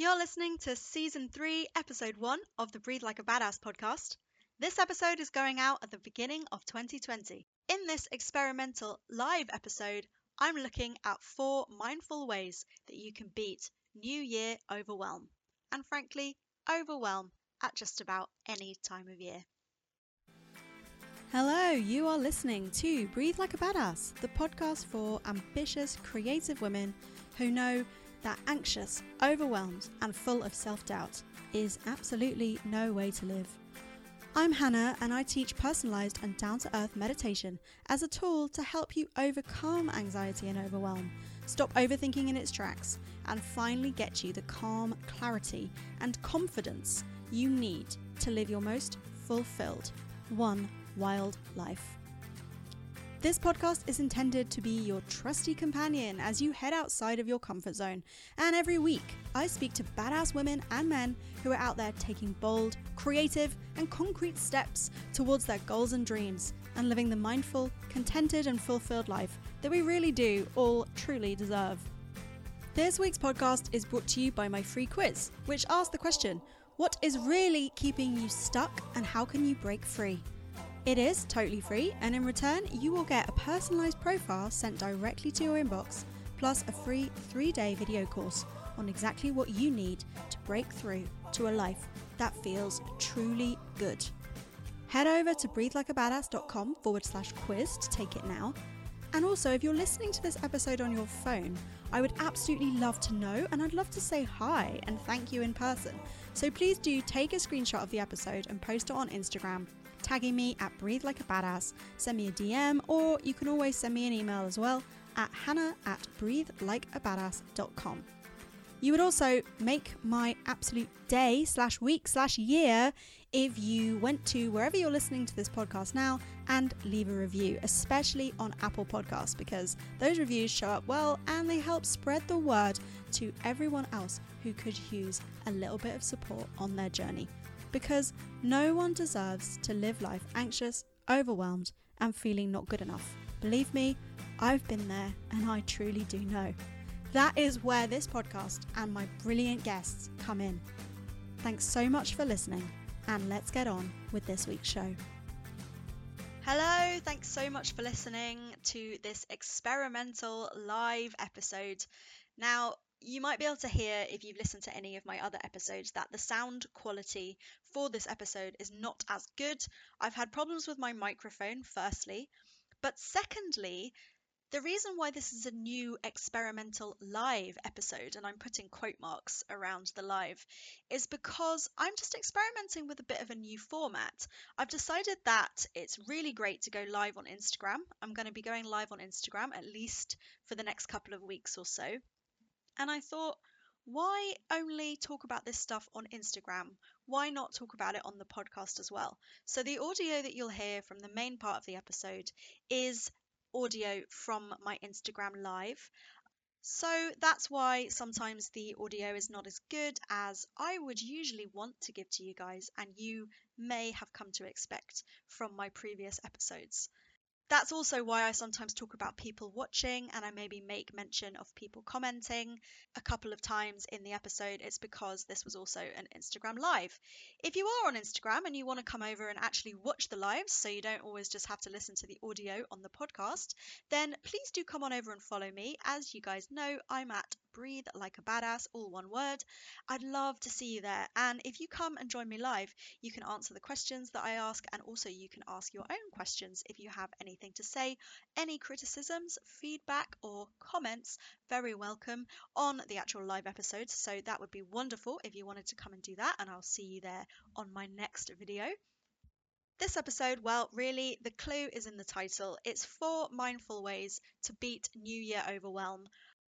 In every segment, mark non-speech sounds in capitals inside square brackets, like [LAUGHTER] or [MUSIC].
You're listening to season three, episode one of the Breathe Like a Badass podcast. This episode is going out at the beginning of 2020. In this experimental live episode, I'm looking at four mindful ways that you can beat New Year overwhelm. And frankly, overwhelm at just about any time of year. Hello, you are listening to Breathe Like a Badass, the podcast for ambitious, creative women who know that anxious, overwhelmed, and full of self doubt is absolutely no way to live. I'm Hannah, and I teach personalized and down to earth meditation as a tool to help you overcome anxiety and overwhelm, stop overthinking in its tracks, and finally get you the calm, clarity, and confidence you need to live your most fulfilled, one wild life. This podcast is intended to be your trusty companion as you head outside of your comfort zone. And every week, I speak to badass women and men who are out there taking bold, creative, and concrete steps towards their goals and dreams and living the mindful, contented, and fulfilled life that we really do all truly deserve. This week's podcast is brought to you by my free quiz, which asks the question What is really keeping you stuck and how can you break free? It is totally free, and in return, you will get a personalised profile sent directly to your inbox, plus a free three day video course on exactly what you need to break through to a life that feels truly good. Head over to breathelikeabadass.com forward slash quiz to take it now. And also, if you're listening to this episode on your phone, I would absolutely love to know and I'd love to say hi and thank you in person. So please do take a screenshot of the episode and post it on Instagram tagging me at Breathe Like a Badass, send me a DM, or you can always send me an email as well at hannah at breathelikeabadass.com. You would also make my absolute day slash week slash year if you went to wherever you're listening to this podcast now and leave a review, especially on Apple Podcasts, because those reviews show up well and they help spread the word to everyone else who could use a little bit of support on their journey because no one deserves to live life anxious, overwhelmed, and feeling not good enough. Believe me, I've been there and I truly do know. That is where this podcast and my brilliant guests come in. Thanks so much for listening, and let's get on with this week's show. Hello, thanks so much for listening to this experimental live episode. Now, you might be able to hear if you've listened to any of my other episodes that the sound quality for this episode is not as good. I've had problems with my microphone, firstly, but secondly, the reason why this is a new experimental live episode, and I'm putting quote marks around the live, is because I'm just experimenting with a bit of a new format. I've decided that it's really great to go live on Instagram. I'm going to be going live on Instagram at least for the next couple of weeks or so. And I thought, why only talk about this stuff on Instagram? Why not talk about it on the podcast as well? So, the audio that you'll hear from the main part of the episode is audio from my Instagram live. So that's why sometimes the audio is not as good as I would usually want to give to you guys, and you may have come to expect from my previous episodes. That's also why I sometimes talk about people watching and I maybe make mention of people commenting a couple of times in the episode. It's because this was also an Instagram live. If you are on Instagram and you want to come over and actually watch the lives so you don't always just have to listen to the audio on the podcast, then please do come on over and follow me. As you guys know, I'm at Breathe Like a Badass, all one word. I'd love to see you there. And if you come and join me live, you can answer the questions that I ask, and also you can ask your own questions if you have anything to say. Any criticisms, feedback, or comments, very welcome on the actual live episodes. So that would be wonderful if you wanted to come and do that, and I'll see you there on my next video. This episode, well, really, the clue is in the title. It's four mindful ways to beat New Year overwhelm.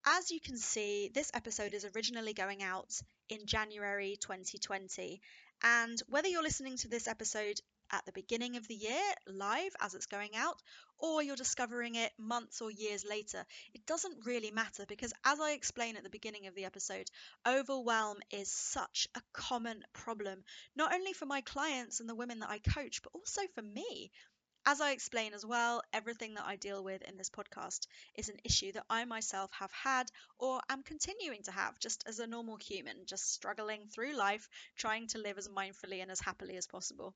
As you can see, this episode is originally going out in January 2020. And whether you're listening to this episode at the beginning of the year, live as it's going out, or you're discovering it months or years later, it doesn't really matter because, as I explain at the beginning of the episode, overwhelm is such a common problem, not only for my clients and the women that I coach, but also for me. As I explain as well, everything that I deal with in this podcast is an issue that I myself have had or am continuing to have just as a normal human, just struggling through life, trying to live as mindfully and as happily as possible.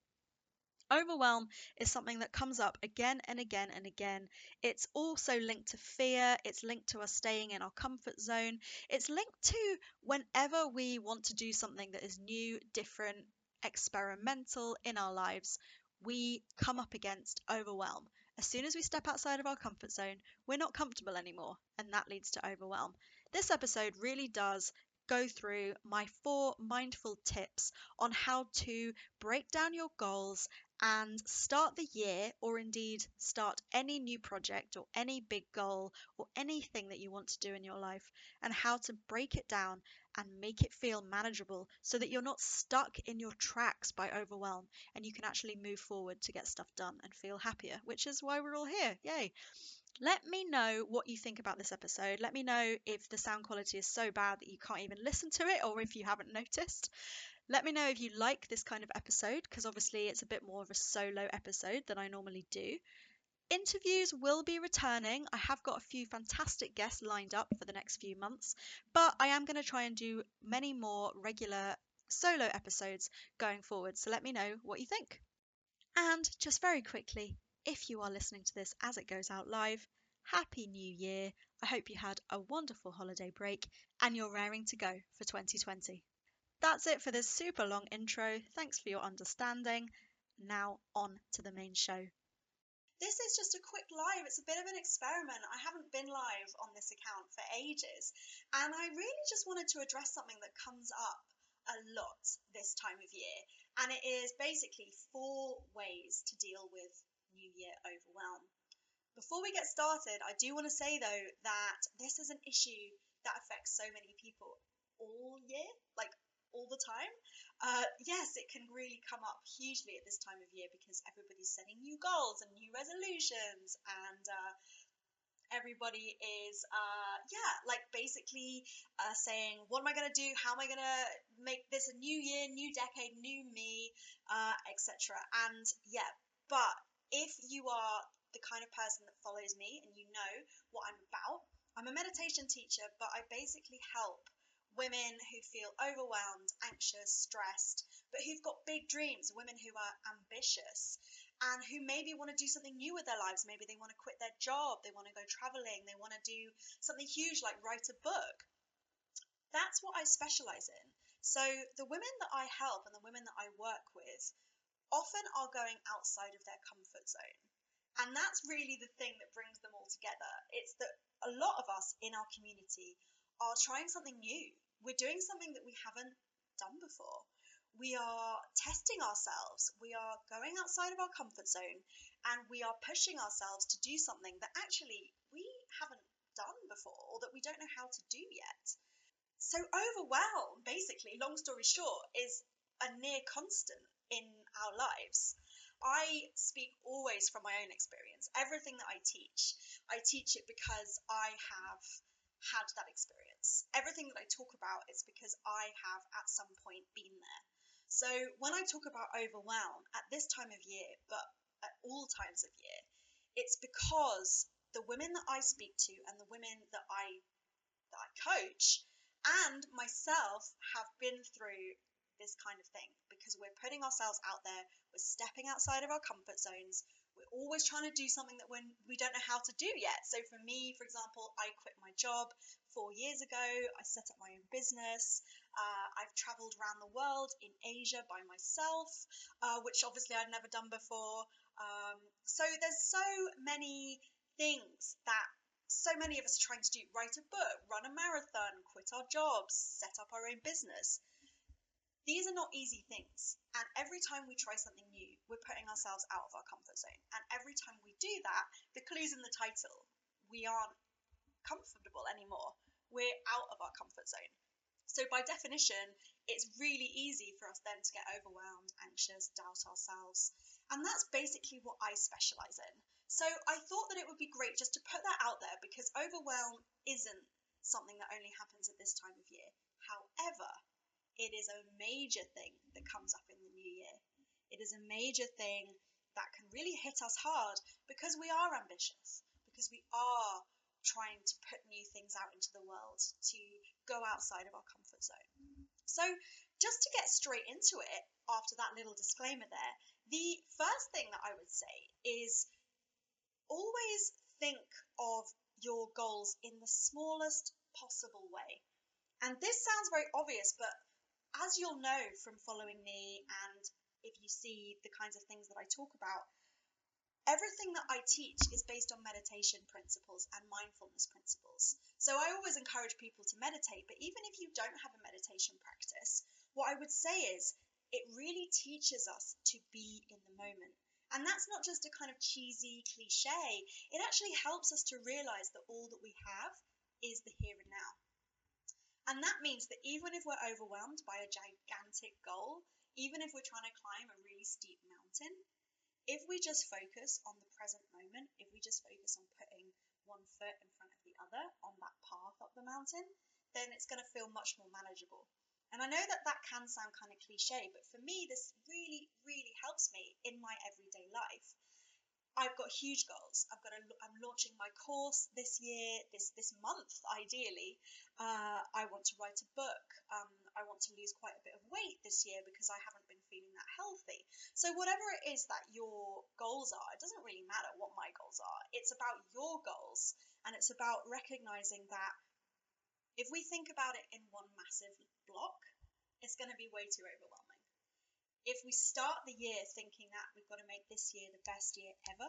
Overwhelm is something that comes up again and again and again. It's also linked to fear, it's linked to us staying in our comfort zone, it's linked to whenever we want to do something that is new, different, experimental in our lives, we come up against overwhelm. As soon as we step outside of our comfort zone, we're not comfortable anymore, and that leads to overwhelm. This episode really does go through my four mindful tips on how to break down your goals and start the year, or indeed start any new project or any big goal or anything that you want to do in your life, and how to break it down and make it feel manageable so that you're not stuck in your tracks by overwhelm and you can actually move forward to get stuff done and feel happier, which is why we're all here. Yay! Let me know what you think about this episode. Let me know if the sound quality is so bad that you can't even listen to it or if you haven't noticed. Let me know if you like this kind of episode because obviously it's a bit more of a solo episode than I normally do. Interviews will be returning. I have got a few fantastic guests lined up for the next few months, but I am going to try and do many more regular solo episodes going forward. So let me know what you think. And just very quickly, if you are listening to this as it goes out live, Happy New Year. I hope you had a wonderful holiday break and you're raring to go for 2020. That's it for this super long intro. Thanks for your understanding. Now on to the main show. This is just a quick live. It's a bit of an experiment. I haven't been live on this account for ages, and I really just wanted to address something that comes up a lot this time of year, and it is basically four ways to deal with New Year overwhelm. Before we get started, I do want to say though that this is an issue that affects so many people all year, like all the time. Uh, yes, it can really come up hugely at this time of year because everybody's setting new goals and new resolutions, and uh, everybody is, uh, yeah, like basically uh, saying, What am I going to do? How am I going to make this a new year, new decade, new me, uh, etc. And yeah, but if you are the kind of person that follows me and you know what I'm about, I'm a meditation teacher, but I basically help women who feel overwhelmed, anxious, stressed, but who've got big dreams, women who are ambitious and who maybe want to do something new with their lives. Maybe they want to quit their job, they want to go traveling, they want to do something huge like write a book. That's what I specialize in. So the women that I help and the women that I work with often are going outside of their comfort zone. And that's really the thing that brings them all together. It's that a lot of us in our community are trying something new. We're doing something that we haven't done before. We are testing ourselves. We are going outside of our comfort zone and we are pushing ourselves to do something that actually we haven't done before or that we don't know how to do yet. So, overwhelm, basically, long story short, is a near constant in our lives. I speak always from my own experience. Everything that I teach, I teach it because I have had that experience. Everything that I talk about is because I have at some point been there. So when I talk about overwhelm at this time of year, but at all times of year, it's because the women that I speak to and the women that I that I coach and myself have been through this kind of thing because we're putting ourselves out there, we're stepping outside of our comfort zones, always trying to do something that when we don't know how to do yet. So for me, for example, I quit my job four years ago. I set up my own business. Uh, I've traveled around the world in Asia by myself, uh, which obviously I'd never done before. Um, so there's so many things that so many of us are trying to do write a book, run a marathon, quit our jobs, set up our own business. These are not easy things. And every time we try something new, we're putting ourselves out of our comfort zone. And every time we do that, the clue's in the title. We aren't comfortable anymore. We're out of our comfort zone. So, by definition, it's really easy for us then to get overwhelmed, anxious, doubt ourselves. And that's basically what I specialize in. So, I thought that it would be great just to put that out there because overwhelm isn't something that only happens at this time of year. However, it is a major thing that comes up in the new year. It is a major thing that can really hit us hard because we are ambitious, because we are trying to put new things out into the world, to go outside of our comfort zone. So, just to get straight into it, after that little disclaimer there, the first thing that I would say is always think of your goals in the smallest possible way. And this sounds very obvious, but as you'll know from following me and if you see the kinds of things that I talk about, everything that I teach is based on meditation principles and mindfulness principles. So I always encourage people to meditate, but even if you don't have a meditation practice, what I would say is it really teaches us to be in the moment. And that's not just a kind of cheesy cliche, it actually helps us to realize that all that we have is the here and now. And that means that even if we're overwhelmed by a gigantic goal, even if we're trying to climb a really steep mountain, if we just focus on the present moment, if we just focus on putting one foot in front of the other on that path up the mountain, then it's going to feel much more manageable. And I know that that can sound kind of cliche, but for me, this really, really helps me in my everyday life. I've got huge goals. I've got a, I'm launching my course this year, this this month, ideally. Uh, I want to write a book. Um, I want to lose quite a bit of weight this year because I haven't been feeling that healthy. So whatever it is that your goals are, it doesn't really matter what my goals are. It's about your goals, and it's about recognizing that if we think about it in one massive block, it's going to be way too overwhelming if we start the year thinking that we've got to make this year the best year ever,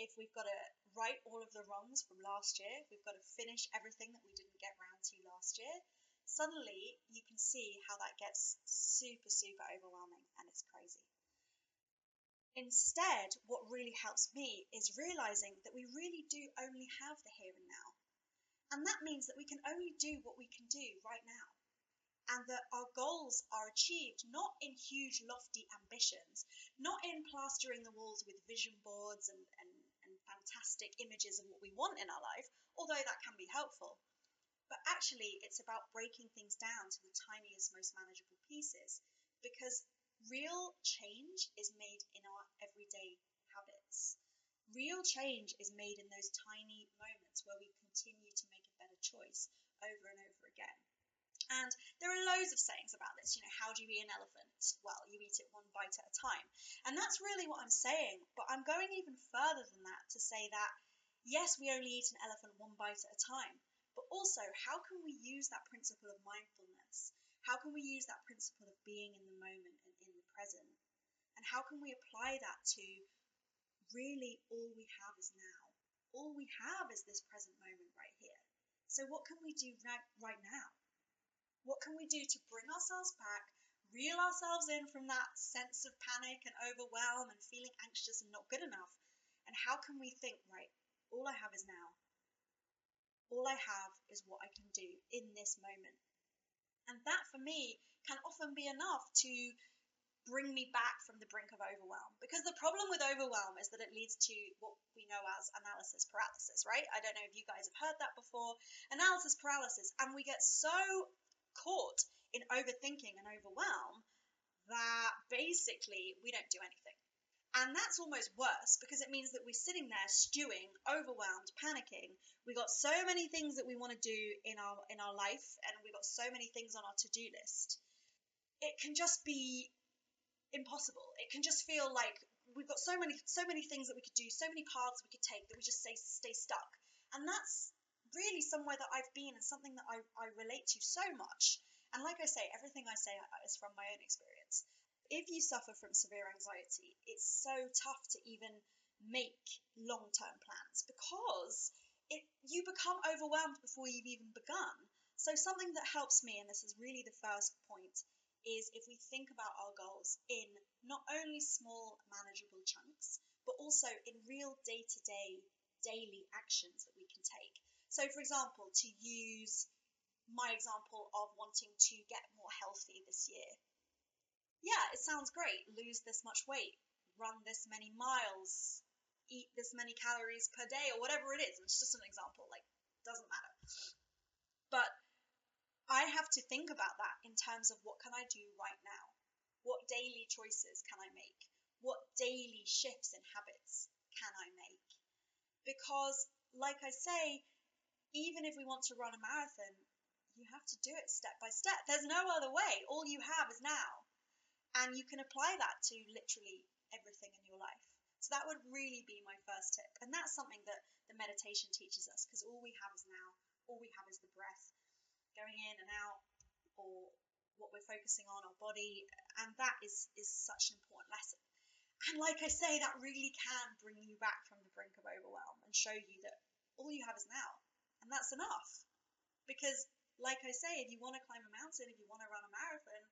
if we've got to right all of the wrongs from last year, if we've got to finish everything that we didn't get round to last year, suddenly you can see how that gets super, super overwhelming and it's crazy. Instead, what really helps me is realizing that we really do only have the here and now. And that means that we can only do what we can do right now and that our goals are achieved not in huge, lofty ambitions, not in plastering the walls with vision boards and, and, and fantastic images of what we want in our life, although that can be helpful. But actually, it's about breaking things down to the tiniest, most manageable pieces because real change is made in our everyday habits. Real change is made in those tiny moments where we continue to make a better choice over and over again. There are loads of sayings about this. You know, how do you eat an elephant? Well, you eat it one bite at a time. And that's really what I'm saying. But I'm going even further than that to say that, yes, we only eat an elephant one bite at a time. But also, how can we use that principle of mindfulness? How can we use that principle of being in the moment and in the present? And how can we apply that to really all we have is now? All we have is this present moment right here. So, what can we do right, right now? What can we do to bring ourselves back, reel ourselves in from that sense of panic and overwhelm and feeling anxious and not good enough? And how can we think, right, all I have is now. All I have is what I can do in this moment. And that for me can often be enough to bring me back from the brink of overwhelm. Because the problem with overwhelm is that it leads to what we know as analysis paralysis, right? I don't know if you guys have heard that before. Analysis paralysis. And we get so caught in overthinking and overwhelm that basically we don't do anything. And that's almost worse because it means that we're sitting there stewing, overwhelmed, panicking. We got so many things that we want to do in our in our life and we got so many things on our to-do list. It can just be impossible. It can just feel like we've got so many so many things that we could do, so many paths we could take that we just stay stay stuck. And that's really somewhere that I've been and something that I, I relate to so much. And like I say, everything I say uh, is from my own experience. If you suffer from severe anxiety, it's so tough to even make long term plans because it, you become overwhelmed before you've even begun. So, something that helps me, and this is really the first point, is if we think about our goals in not only small, manageable chunks, but also in real day to day, daily actions that we can take. So, for example, to use my example of wanting to get more healthy this year. Yeah, it sounds great. Lose this much weight, run this many miles, eat this many calories per day, or whatever it is. It's just an example, like, doesn't matter. But I have to think about that in terms of what can I do right now? What daily choices can I make? what daily shifts in habits can I make? Because, like I say, even if we want to run a marathon, you have to do it step by step. There's no other way. All you have is now. And you can apply that to literally everything in your life. So that would really be my first tip. And that's something that the meditation teaches us because all we have is now. All we have is the breath going in and out or what we're focusing on, our body. And that is, is such an important lesson. And like I say, that really can bring you back from the brink of overwhelm and show you that all you have is now. And that's enough. Because like I say, if you want to climb a mountain, if you want to run a marathon,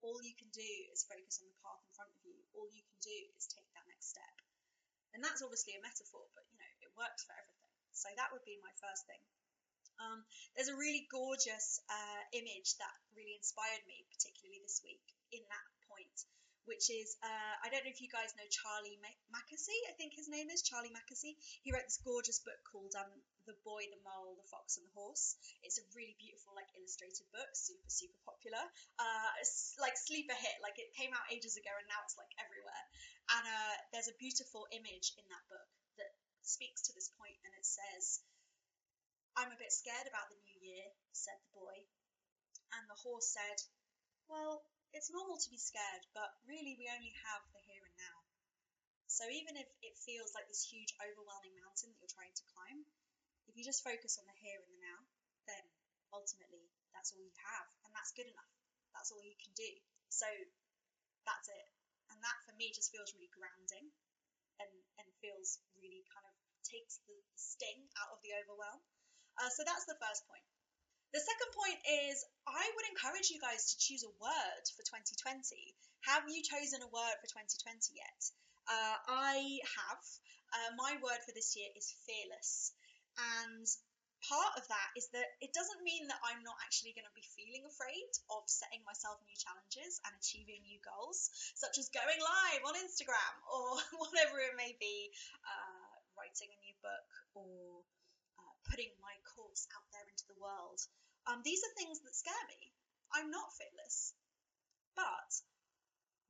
all you can do is focus on the path in front of you. All you can do is take that next step. And that's obviously a metaphor, but you know, it works for everything. So that would be my first thing. Um, there's a really gorgeous uh, image that really inspired me, particularly this week, in that point, which is uh, I don't know if you guys know Charlie Mackesy, I think his name is Charlie Mackesy. He wrote this gorgeous book called um, The Boy, the Mole, the Fox, and the Horse. It's a really beautiful, like illustrated book, super, super popular. Uh, it's like sleeper hit, like it came out ages ago and now it's like everywhere. And uh, there's a beautiful image in that book that speaks to this point, and it says, I'm a bit scared about the new year, said the boy. And the horse said, Well, it's normal to be scared, but really we only have the here and now. So even if it feels like this huge, overwhelming mountain that you're trying to climb, if you just focus on the here and the now, then ultimately that's all you have, and that's good enough. That's all you can do. So that's it. And that for me just feels really grounding and, and feels really kind of takes the sting out of the overwhelm. Uh, so that's the first point. The second point is I would encourage you guys to choose a word for 2020. Have you chosen a word for 2020 yet? Uh, I have. Uh, my word for this year is fearless. And part of that is that it doesn't mean that I'm not actually going to be feeling afraid of setting myself new challenges and achieving new goals, such as going live on Instagram [LAUGHS] or whatever it may be, uh, writing a new book or putting my course out there into the world. Um, these are things that scare me. I'm not fearless. But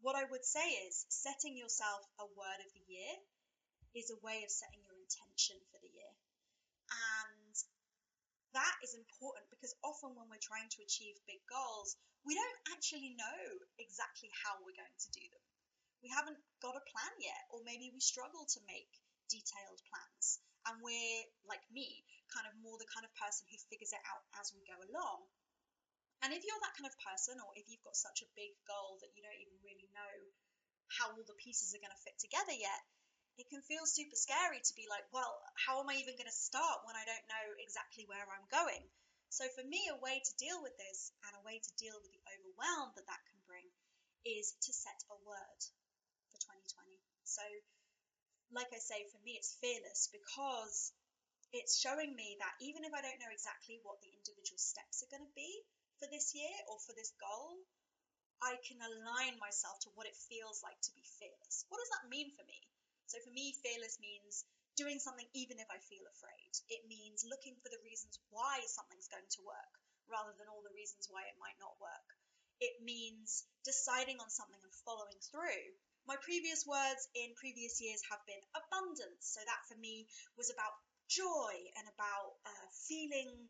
what I would say is setting yourself a word of the year is a way of setting your intention for the year. That is important because often when we're trying to achieve big goals, we don't actually know exactly how we're going to do them. We haven't got a plan yet, or maybe we struggle to make detailed plans and we're like me, kind of more the kind of person who figures it out as we go along. And if you're that kind of person, or if you've got such a big goal that you don't even really know how all the pieces are going to fit together yet, it can feel super scary to be like, well, how am I even going to start when I don't know exactly where I'm going? So, for me, a way to deal with this and a way to deal with the overwhelm that that can bring is to set a word for 2020. So, like I say, for me, it's fearless because it's showing me that even if I don't know exactly what the individual steps are going to be for this year or for this goal, I can align myself to what it feels like to be fearless. What does that mean for me? So, for me, fearless means doing something even if I feel afraid. It means looking for the reasons why something's going to work rather than all the reasons why it might not work. It means deciding on something and following through my previous words in previous years have been abundance. So that for me was about joy and about uh, feeling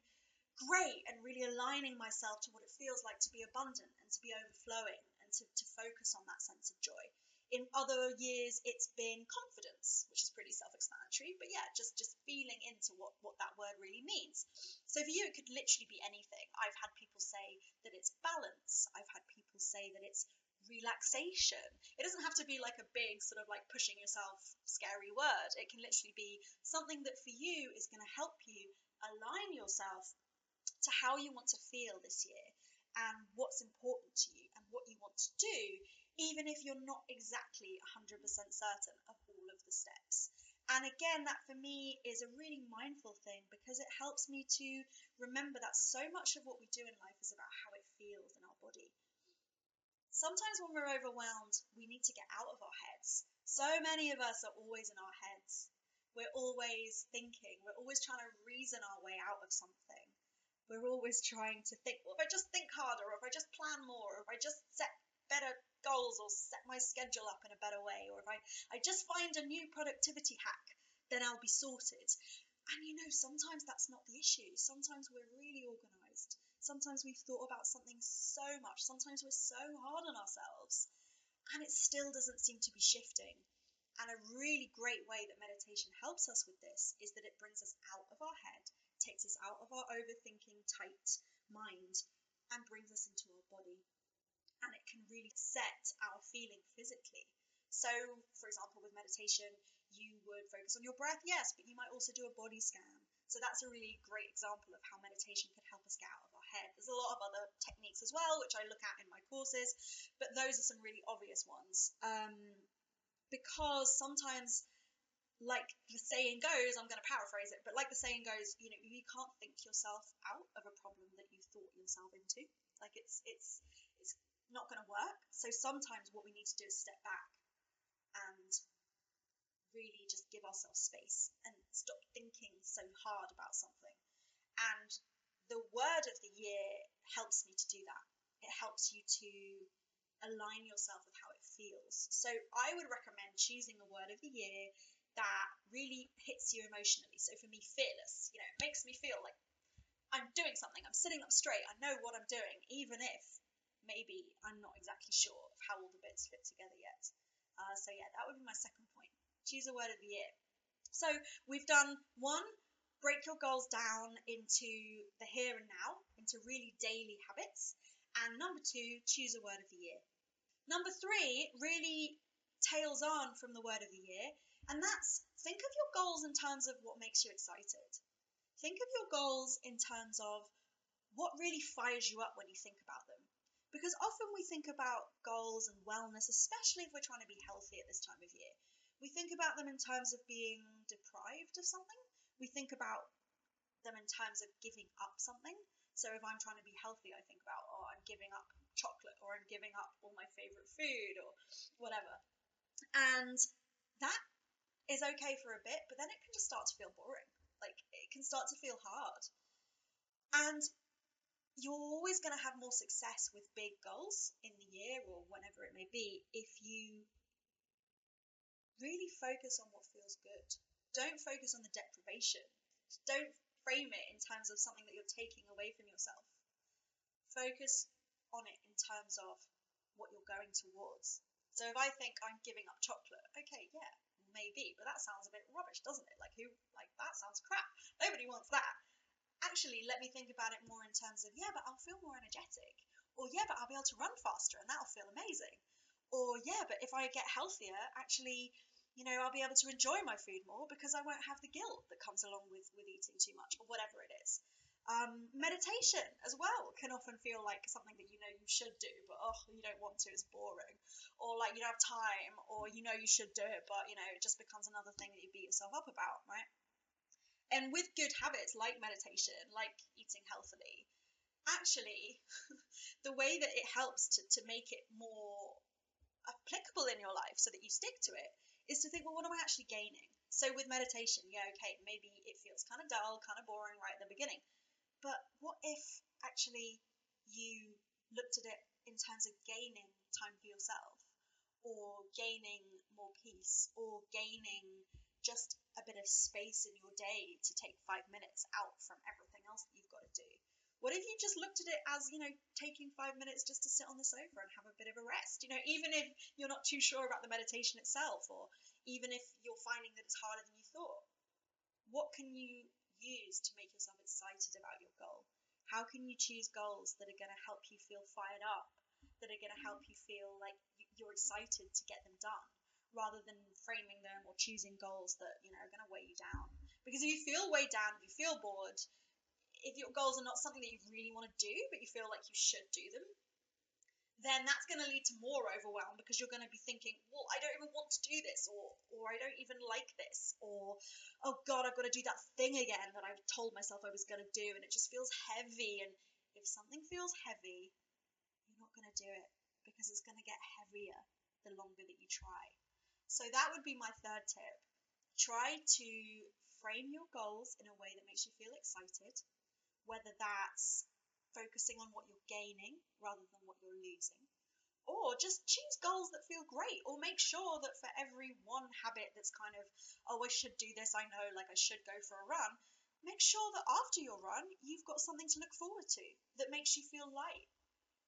great and really aligning myself to what it feels like to be abundant and to be overflowing and to, to focus on that sense of joy. In other years, it's been confidence, which is pretty self-explanatory, but yeah, just just feeling into what what that word really means. So for you, it could literally be anything. I've had people say that it's balance. I've had people say that it's relaxation. It doesn't have to be like a big sort of like pushing yourself scary word. It can literally be something that for you is going to help you align yourself to how you want to feel this year and what's important to you and what you want to do, even if you're not exactly 100% certain of all of the steps. And again, that for me is a really mindful thing because it helps me to remember that so much of what we do in life is about how it feels in our body sometimes when we're overwhelmed, we need to get out of our heads. So many of us are always in our heads. We're always thinking, we're always trying to reason our way out of something. We're always trying to think, well, if I just think harder, or if I just plan more, or if I just set better goals or set my schedule up in a better way, or if I, I just find a new productivity hack, then I'll be sorted. And you know, sometimes that's not the issue. Sometimes we're really organized. Sometimes we've thought about something so much. Sometimes we're so hard on ourselves, and it still doesn't seem to be shifting. And a really great way that meditation helps us with this is that it brings us out of our head, takes us out of our overthinking, tight mind, and brings us into our body. And it can really set our feeling physically. So, for example, with meditation, you would focus on your breath, yes, but you might also do a body scan. So, that's a really great example of how meditation can help us get out of our head. There's a lot of other techniques as well, which I look at in my courses, but those are some really obvious ones. Um, because sometimes like the saying goes, I'm going to paraphrase it, but like the saying goes, you know, you can't think yourself out of a problem that you thought yourself into. Like it's it's it's not going to work. So sometimes what we need to do is step back and really just give ourselves space and stop thinking so hard about something. And the word of the year helps me to do that. It helps you to align yourself with how it feels. So I would recommend choosing a word of the year that really hits you emotionally. So for me, fearless, you know, it makes me feel like I'm doing something, I'm sitting up straight, I know what I'm doing, even if maybe I'm not exactly sure of how all the bits fit together yet. Uh, so yeah, that would be my second point. Choose a word of the year. So we've done one, break your goals down into the here and now, into really daily habits. And number two, choose a word of the year. Number three really tails on from the word of the year, and that's think of your goals in terms of what makes you excited. Think of your goals in terms of what really fires you up when you think about them. Because often we think about goals and wellness, especially if we're trying to be healthy at this time of year. We think about them in terms of being deprived of something. We think about them in terms of giving up something. So if I'm trying to be healthy, I think about, oh, I'm giving up chocolate or I'm giving up all my favorite food or whatever. And that is okay for a bit, but then it can just start to feel boring. Like it can start to feel hard. And you're always going to have more success with big goals in the year or whenever it may be if you really focus on what feels good. Don't focus on the deprivation. Don't frame it in terms of something that you're taking away from yourself. Focus on it in terms of what you're going towards. So if I think I'm giving up chocolate, okay, yeah, maybe, but that sounds a bit rubbish, doesn't it? Like who like that sounds crap. Nobody wants that. Actually, let me think about it more in terms of yeah, but I'll feel more energetic. Or yeah, but I'll be able to run faster and that'll feel amazing. Or yeah, but if I get healthier, actually, you know, I'll be able to enjoy my food more because I won't have the guilt that comes along with with eating too much or whatever it is. Um, meditation as well can often feel like something that you know you should do, but oh, you don't want to, it's boring. Or like you don't have time, or you know you should do it, but you know it just becomes another thing that you beat yourself up about, right? And with good habits like meditation, like eating healthily, actually, [LAUGHS] the way that it helps to, to make it more applicable in your life so that you stick to it is to think, well, what am I actually gaining? So with meditation, yeah, okay, maybe it feels kind of dull, kind of boring right at the beginning. But what if actually you looked at it in terms of gaining time for yourself, or gaining more peace, or gaining just a bit of space in your day to take five minutes out from everything else that you've got to do? What if you just looked at it as, you know, taking five minutes just to sit on the sofa and have a bit of a rest? You know, even if you're not too sure about the meditation itself, or even if you're finding that it's harder than you thought, what can you use to make yourself excited about your goal? How can you choose goals that are going to help you feel fired up, that are going to help you feel like you're excited to get them done, rather than framing them or choosing goals that you know are going to weigh you down? Because if you feel weighed down, if you feel bored, if your goals are not something that you really want to do, but you feel like you should do them, then that's going to lead to more overwhelm because you're going to be thinking, well, I don't even want to do this, or or I don't even like this, or oh god, I've got to do that thing again that I told myself I was going to do, and it just feels heavy. And if something feels heavy, you're not going to do it because it's going to get heavier the longer that you try. So that would be my third tip. Try to frame your goals in a way that makes you feel excited, whether that's focusing on what you're gaining rather than what you're losing, Or just choose goals that feel great, or make sure that for every one habit that's kind of, oh, I should do this, I know, like I should go for a run, make sure that after your run, you've got something to look forward to that makes you feel light.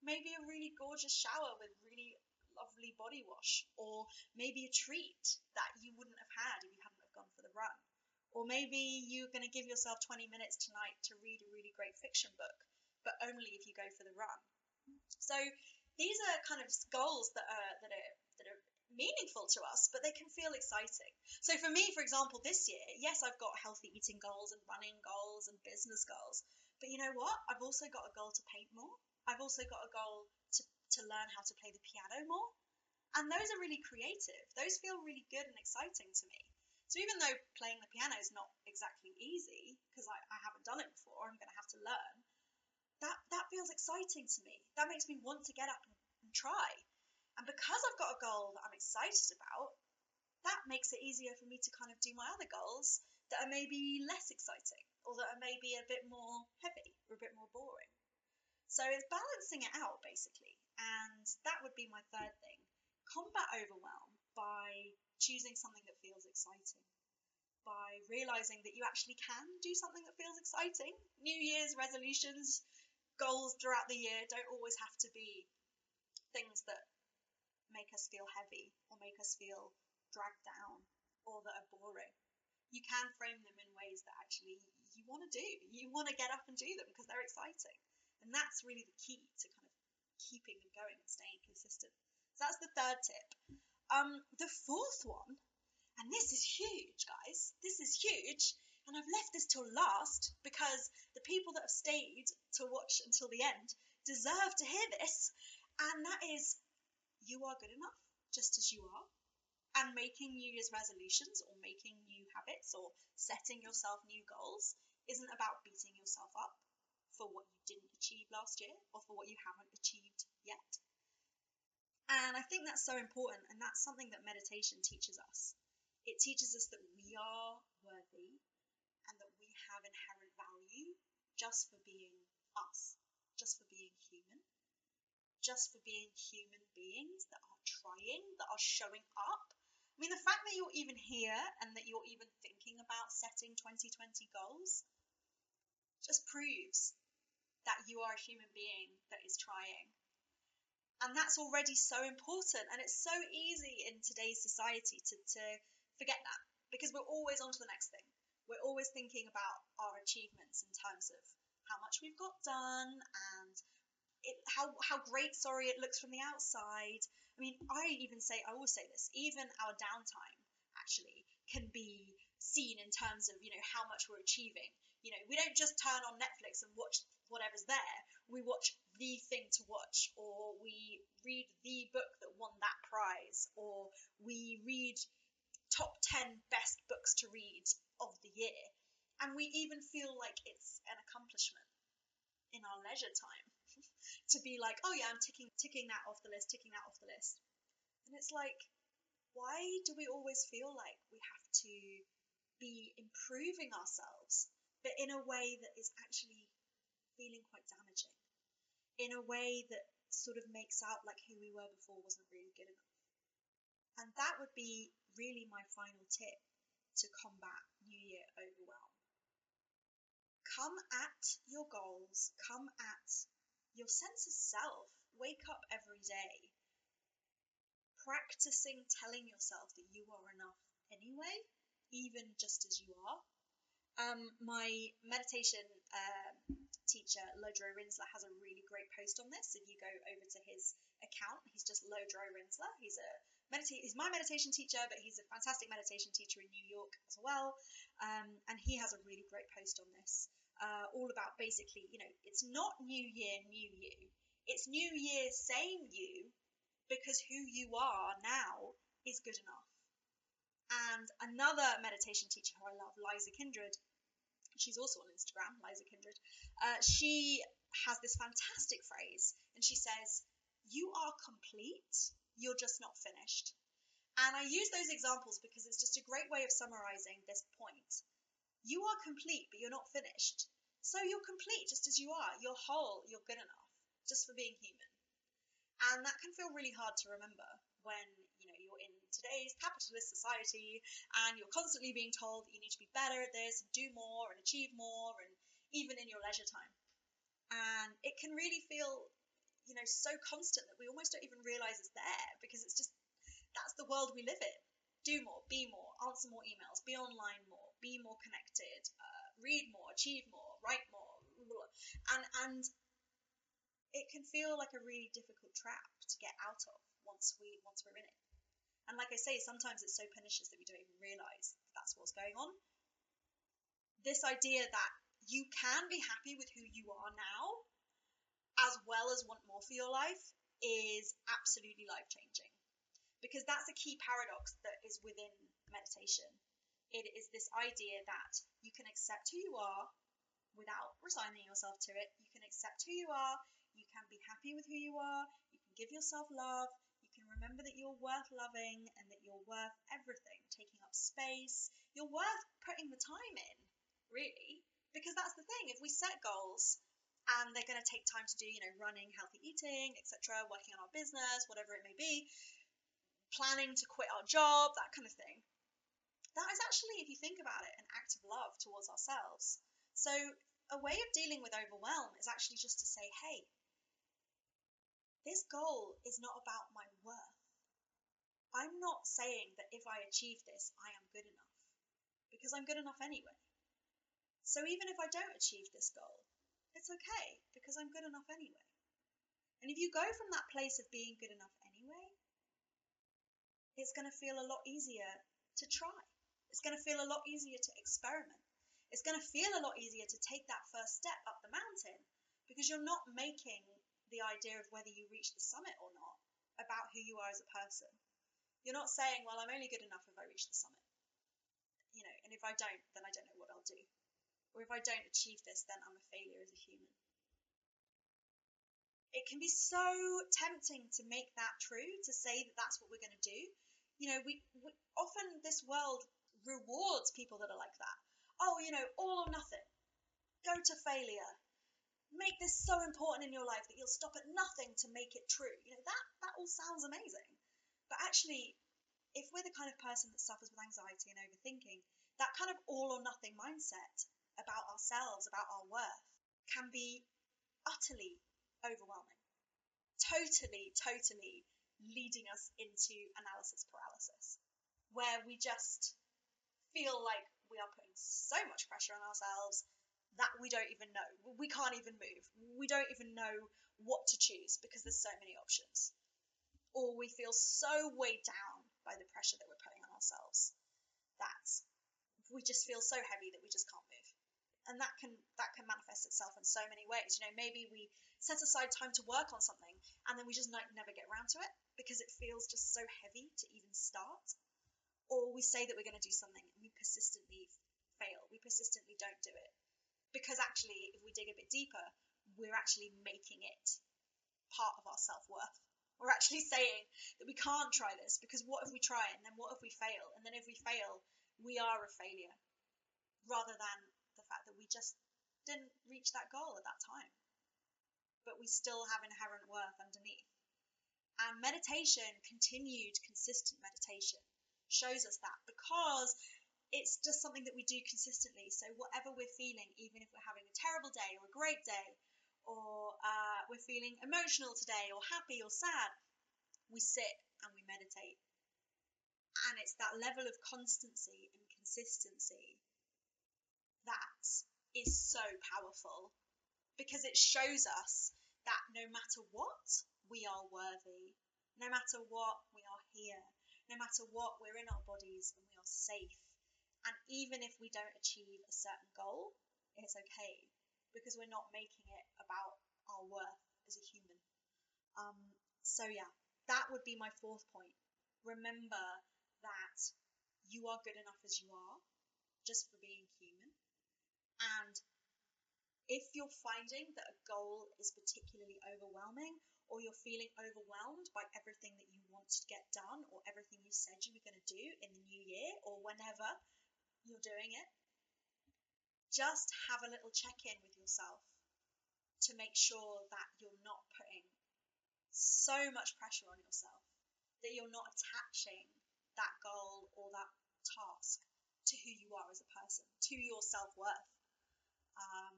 Maybe a really gorgeous shower with really lovely body wash, or maybe a treat that you wouldn't have had if you hadn't have gone for the run. Or maybe you're going to give yourself 20 minutes tonight to read a really great fiction book, but only if you go for the run. So these are kind of goals that are that are that are meaningful to us, but they can feel exciting. So for me, for example, this year, yes, I've got healthy eating goals and running goals and business goals. But you know what? I've also got a goal to paint more. I've also got a goal to, to learn how to play the piano more. And those are really creative. Those feel really good and exciting to me. So even though playing the piano is not exactly easy, because I, I haven't done it before, I'm going to have to learn that that feels exciting to me. That makes me want to get up and, and try. And because I've got a goal that I'm excited about, that makes it easier for me to kind of do my other goals that are maybe less exciting or that are maybe a bit more heavy or a bit more boring. So it's balancing it out basically. And that would be my third thing. Combat overwhelm by choosing something that feels exciting. By realizing that you actually can do something that feels exciting. New Year's resolutions, goals throughout the year don't always have to be things that make us feel heavy or make us feel dragged down or that are boring. You can frame them in ways that actually you want to do. You want to get up and do them because they're exciting. And that's really the key to keeping them going and staying consistent. So that's the third tip. Um, the fourth one, and this is huge, guys. This is huge. And I've left this till last because the people that have stayed to watch until the end deserve to hear this. And that is you are good enough just as you are. And making New Year's resolutions or making new habits or setting yourself new goals isn't about beating yourself up for what you didn't achieve last year or for what you haven't achieved yet. And I think that's so important, and that's something that meditation teaches us. It teaches us that we are worthy and that we have inherent value just for being us, just for being human, just for being human beings that are trying, that are showing up. I mean, the fact that you're even here and that you're even thinking about setting 2020 goals just proves that you are a human being that is trying. And that's already so important. And it's so easy in today's society to, to forget that because we're always on to the next thing. We're always thinking about our achievements in terms of how much we've got done and it, how, how great, sorry, it looks from the outside. I mean, I even say, I always say this, even our downtime actually can be seen in terms of, you know, how much we're achieving. You know, we don't just turn on Netflix and watch whatever's there. We watch the thing to watch, or we read the book that won that prize, or we read top 10 best books to read of the year. And we even feel like it's an accomplishment in our leisure time [LAUGHS] to be like, oh yeah, I'm ticking ticking that off the list, ticking that off the list. And it's like, why do we always feel like we have to be improving ourselves, but in a way that is actually feeling quite damaging? In a way that sort of makes out like who we were before wasn't really good enough. And that would be really my final tip to combat New Year overwhelm. Come at your goals, come at your sense of self. Wake up every day practicing telling yourself that you are enough anyway, even just as you are. Um, my meditation um, teacher, Lodro Rinzler, has a really great post on this. If you go over to his account, he's just Lodro Rinzler. He's a medita- he's my meditation teacher, but he's a fantastic meditation teacher in New York as well. Um, and he has a really great post on this uh, all about basically, you know, it's not new year, new you. It's new year, same you, because who you are now is good enough. And another meditation teacher who I love, Liza Kindred, she's also on Instagram, Liza Kindred, uh, she has this fantastic phrase, and she says, You are complete, you're just not finished. And I use those examples because it's just a great way of summarizing this point. You are complete, but you're not finished. So you're complete just as you are. You're whole, you're good enough, just for being human. And that can feel really hard to remember when you know you're in today's capitalist society and you're constantly being told that you need to be better at this, and do more and achieve more and even in your leisure time. And it can really feel, you know, so constant that we almost don't even realize it's there because it's just that's the world we live in. Do more, be more, answer more emails, be online more, be more connected, uh, read more, achieve more, write more, and and it can feel like a really difficult trap to get out of once we once we're in it. And like I say, sometimes it's so pernicious that we don't even realise that's what's going on. This idea that you can be happy with who you are now, as well as want more for your life, is absolutely life changing. Because that's a key paradox that is within meditation. It is this idea that you can accept who you are without resigning yourself to it. You can accept who you are, you can be happy with who you are, you can give yourself love, remember that you're worth loving and that you're worth everything, taking up space. You're worth putting the time in, really. Because that's the thing, if we set goals and they're going to take time to do, you know, running, healthy eating, etc., working on our business, whatever it may be, planning to quit our job, that kind of thing. That is actually, if you think about it, an act of love towards ourselves. So, a way of dealing with overwhelm is actually just to say, hey, this goal is not about my. I'm not saying that if I achieve this, I am good enough, because I'm good enough anyway. So even if I don't achieve this goal, it's okay because I'm good enough anyway. And if you go from that place of being good enough anyway, it's going to feel a lot easier to try. It's going to feel a lot easier to experiment. It's going to feel a lot easier to take that first step up the mountain because you're not making the idea of whether you reach the summit or not about who you are as a person. You're not saying, well, I'm only good enough if I reach the summit. You know, and if I don't, then I don't know what I'll do or if I don't achieve this, then I'm a failure as a human. It can be so tempting to make that true, to say that that's what we're going to do. You know, we, we often this world rewards people that are like that. Oh, you know, all or nothing. Go to failure. Make this so important in your life that you'll stop at nothing to make it true. You know, that that all sounds amazing. But actually, if we're the kind of person that suffers with anxiety and overthinking, that kind of all or nothing mindset about ourselves, about our worth, can be utterly overwhelming. Totally, totally leading us into analysis paralysis, where we just feel like we are putting so much pressure on ourselves that we don't even know. We can't even move. We don't even know what to choose because there's so many options. Or we feel so weighed down by the pressure that we're putting on ourselves that we just feel so heavy that we just can't move. And that can that can manifest itself in so many ways. You know maybe we set aside time to work on something and then we just never get around to it because it feels just so heavy to even start. Or we say that we're going to do something and we persistently fail. We persistently don't do it because actually if we dig a bit deeper we're actually making it part of our self-worth we're actually saying that we can't try this because what if we try and then what if we fail and then if we fail we are a failure rather than the fact that we just didn't reach that goal at that time. But we still have inherent worth underneath. And meditation, continued, consistent meditation, shows us that because it's just something that we do consistently. So, whatever we're feeling, even if we're having a terrible day or a great day, or uh, we're feeling emotional today, or happy or sad, we sit and we meditate. And it's that level of constancy and consistency that is so powerful because it shows us that no matter what, we are worthy. No matter what, we are here. No matter what, we're in our bodies and we are safe. And even if we don't achieve a certain goal, it's okay because we're not making it about our worth as a human. Um, so, yeah, that would be my fourth point. Remember that you are good enough as you are, just for being human. And if you're finding that a goal is particularly overwhelming, or you're feeling overwhelmed by everything that you want to get done, or everything you said you were going to do in the new year, or whenever you're doing it, just have a little check in with yourself to make sure that you're not putting so much pressure on yourself that you're not attaching that goal or that task to who you are as a person, to your self worth. Um,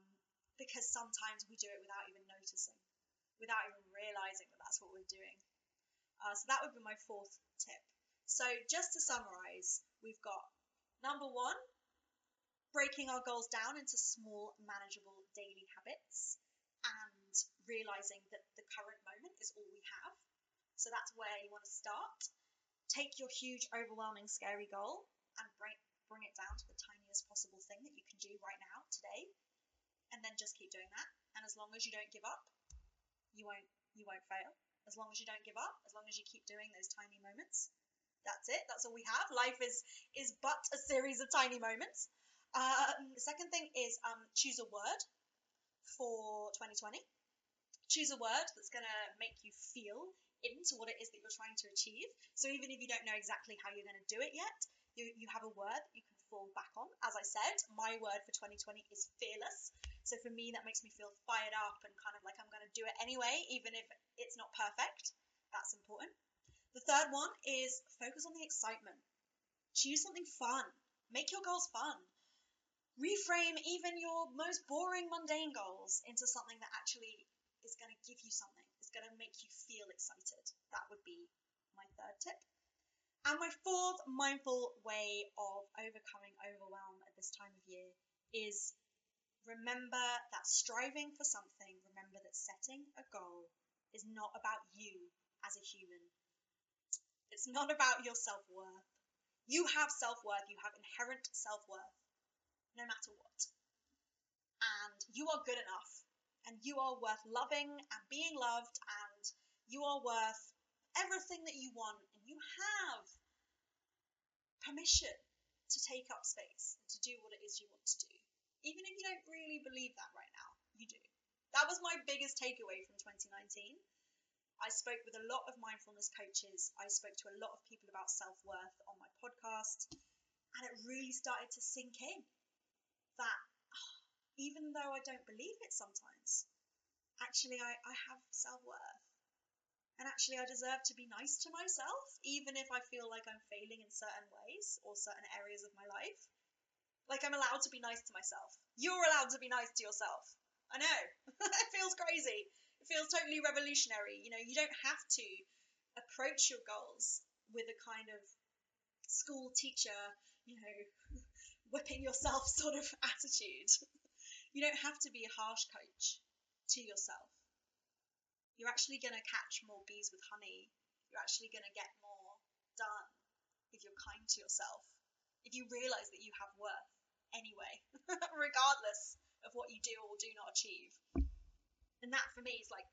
because sometimes we do it without even noticing, without even realizing that that's what we're doing. Uh, so that would be my fourth tip. So just to summarize, we've got number one, breaking our goals down into small, manageable daily habits and realizing that the current moment is all we have. So that's where you want to start. Take your huge, overwhelming, scary goal and bring, bring it down to the tiniest possible thing that you can do right now, today, and then just keep doing that. And as long as you don't give up, you won't you won't fail. As long as you don't give up, as long as you keep doing those tiny moments, that's it. That's all we have. Life is is but a series of tiny moments. Um, the second thing is um, choose a word for 2020. Choose a word that's going to make you feel into what it is that you're trying to achieve. So even if you don't know exactly how you're going to do it yet, you, you have a word that you can fall back on. As I said, my word for 2020 is fearless. So for me, that makes me feel fired up and kind of like I'm going to do it anyway, even if it's not perfect. That's important. The third one is focus on the excitement. Choose something fun. Make your goals fun reframe even your most boring, mundane goals into something that actually is going to give you something, is going to make you feel excited. That would be my third tip. And my fourth mindful way of overcoming overwhelm at this time of year is remember that striving for something, remember that setting a goal is not about you as a human. It's not about your self worth. You have self worth, you have inherent self worth no matter what. And you are good enough, and you are worth loving and being loved, and you are worth everything that you want, and you have permission to take up space and to do what it is you want to do. Even if you don't really believe that right now, you do. That was my biggest takeaway from 2019. I spoke with a lot of mindfulness coaches. I spoke to a lot of people about self worth on my podcast, and it really started to sink in that [SIGHS] even though I don't believe it sometimes, actually I, I have self worth. And actually, I deserve to be nice to myself, even if I feel like I'm failing in certain ways or certain areas of my life. Like, I'm allowed to be nice to myself. You're allowed to be nice to yourself. I know. [LAUGHS] it feels crazy. It feels totally revolutionary. You know, you don't have to approach your goals with a kind of school teacher, you know, whipping yourself [LAUGHS] sort of attitude. You don't have to be a harsh coach to yourself. You're actually going to catch more bees with honey. You're actually going to get more done if you're kind to yourself. If you realize that you have worth anyway, [LAUGHS] regardless of what you do or do not achieve. And that for me is like,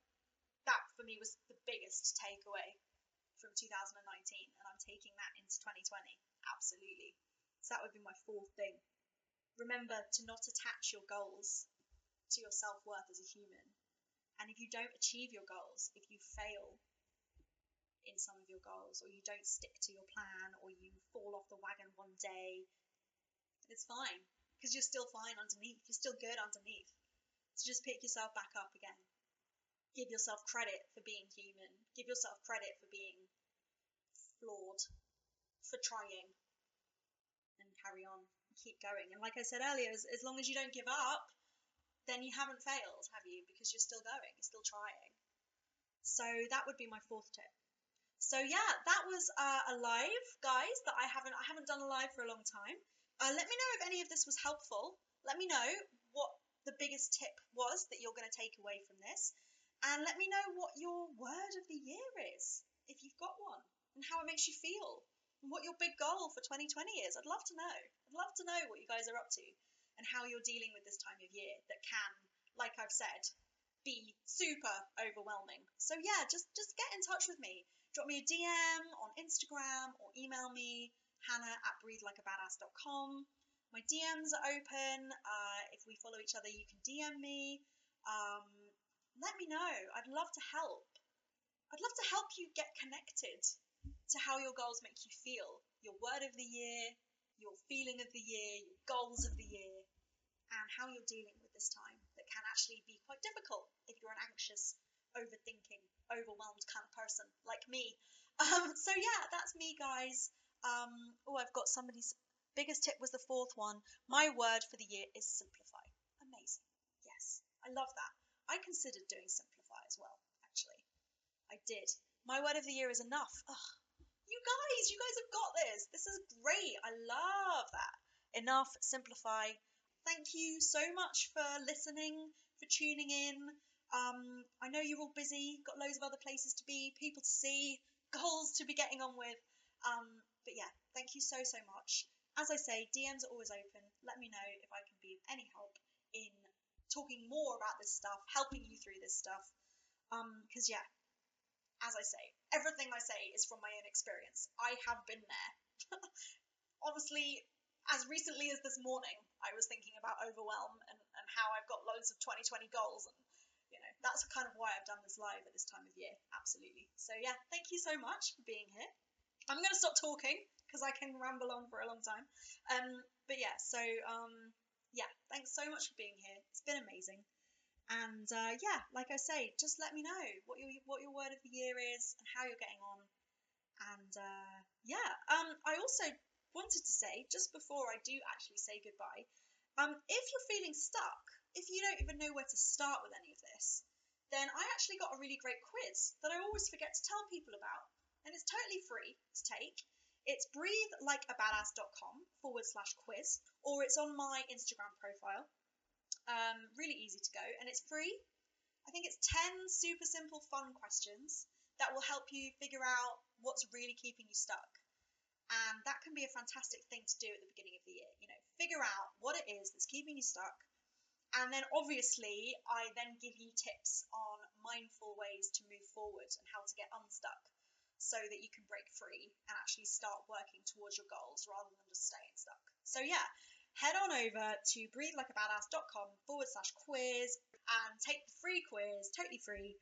that for me was the biggest takeaway from 2019, and I'm taking that into 2020. Absolutely. So that would be my fourth thing. Remember to not attach your goals to your self worth as a human. And if you don't achieve your goals, if you fail in some of your goals, or you don't stick to your plan, or you fall off the wagon one day, it's fine because you're still fine underneath. You're still good underneath. So just pick yourself back up again. Give yourself credit for being human. Give yourself credit for being flawed, for trying, carry on, keep going. And like I said earlier, as, as long as you don't give up, then you haven't failed, have you? Because you're still going, you're still trying. So that would be my fourth tip. So yeah, that was uh, a live, guys. That I haven't I haven't done a live for a long time. Uh, let me know if any of this was helpful. Let me know what the biggest tip was that you're going to take away from this, and let me know what your word of the year is, if you've got one, and how it makes you feel what your big goal for 2020 is. I'd love to know. I'd love to know what you guys are up to and how you're dealing with this time of year that can, like I've said, be super overwhelming. So yeah, just just get in touch with me. Drop me a DM on Instagram or email me, hannah at breathelikeabadass.com. My DMs are open. Uh, if we follow each other, you can DM me. Um, let me know. I'd love to help. I'd love to help you get connected to how your goals make you feel, your word of the year, your feeling of the year, your goals of the year, and how you're dealing with this time that can actually be quite difficult if you're an anxious, overthinking, overwhelmed kind of person. like me. Um, [LAUGHS] so yeah, that's me, guys. Um, oh, I've got somebody's biggest tip was the fourth one. My word for the year is simplify. Amazing. Yes, I love that. I considered doing simplify as well, actually. I did. My word of the year is enough. Ugh. You guys, you guys have got this. This is great. I love that. Enough, simplify. Thank you so much for listening, for tuning in. Um, I know you're all busy, got loads of other places to be, people to see, [LAUGHS] goals to be getting on with. Um, but yeah, thank you so, so much. As I say, DMs are always open. Let me know if I can be of any help in talking more about this stuff, helping you through this stuff. Because, um, yeah, as I say, everything I say is from my own experience. I have been there. [LAUGHS] Honestly, as recently as this morning, I was thinking about overwhelm and, and how I've got loads of 2020 goals. And, you know, that's kind of why I've done this live at this time of year. Absolutely. So, yeah, thank you so much for being here. I'm going to stop talking because I can ramble on for a long time. Um, but yeah, so um, yeah, thanks so much for being here. It's been amazing. And uh, yeah, like I say, just let me know what your what your word of the year is and how you're getting on. And uh, yeah, um, I also wanted to say just before I do actually say goodbye, um, if you're feeling stuck, if you don't even know where to start with any of this, then I actually got a really great quiz that I always forget to tell people about, and it's totally free to take. It's breathelikeabadass.com forward slash quiz, or it's on my Instagram profile. Um, really easy to go, and it's free. I think it's 10 super simple, fun questions that will help you figure out what's really keeping you stuck. And that can be a fantastic thing to do at the beginning of the year. You know, figure out what it is that's keeping you stuck. And then obviously, I then give you tips on mindful ways to move forward and how to get unstuck so that you can break free and actually start working towards your goals rather than just staying stuck. So, yeah, head on over to breathelikeabadass.com forward slash quiz and take the free quiz, totally free,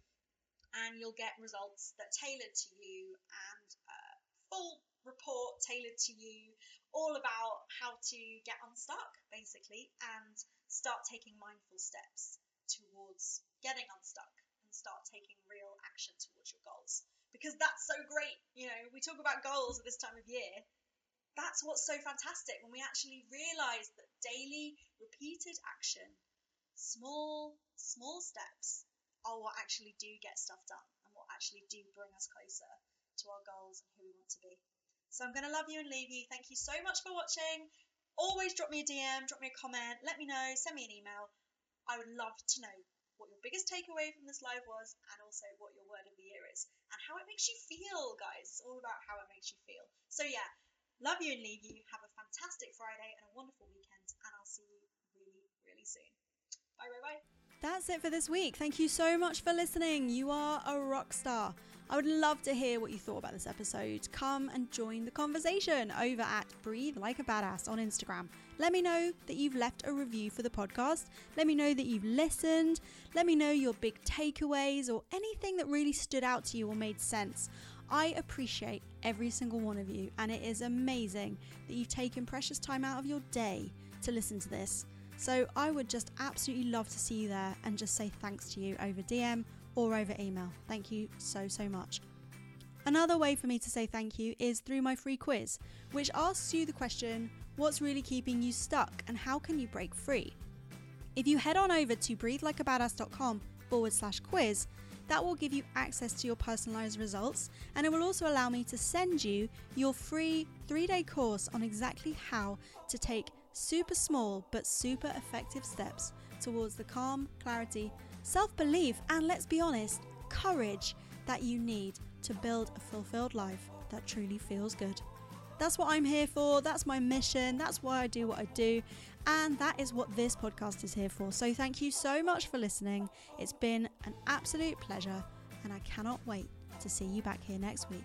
and you'll get results that are tailored to you and uh, full report tailored to you, all about how to get unstuck, basically, and start taking mindful steps towards getting unstuck and start taking real action towards your goals because that's so great. You know, we talk about goals at this time of year. That's what's so fantastic when we actually realize that daily, repeated action, small, small steps are what actually do get stuff done and what actually do bring us closer to our goals and who we want to be. So I'm going to love you and leave you. Thank you so much for watching. Always drop me a DM, drop me a comment, let me know, send me an email. I would love to know what your biggest takeaway from this live was, and also what your word of the year is, and how it makes you feel, guys. It's all about how it makes you feel. So, yeah, love you and leave you. Have a fantastic Friday and a wonderful weekend, and I'll see you really, really soon. Bye, bye, bye. That's it for this week. Thank you so much for listening. You are a rock star. I would love to hear what you thought about this episode. Come and join the conversation over at Breathe Like a Badass on Instagram. Let me know that you've left a review for the podcast. Let me know that you've listened. Let me know your big takeaways or anything that really stood out to you or made sense. I appreciate every single one of you, and it is amazing that you've taken precious time out of your day to listen to this. So I would just absolutely love to see you there and just say thanks to you over DM or over email. Thank you so, so much. Another way for me to say thank you is through my free quiz, which asks you the question what's really keeping you stuck and how can you break free? If you head on over to breathelikeabadass.com forward slash quiz, that will give you access to your personalized results and it will also allow me to send you your free three day course on exactly how to take super small but super effective steps towards the calm, clarity, self belief, and let's be honest, courage that you need to build a fulfilled life that truly feels good. That's what I'm here for. That's my mission. That's why I do what I do. And that is what this podcast is here for. So thank you so much for listening. It's been an absolute pleasure, and I cannot wait to see you back here next week.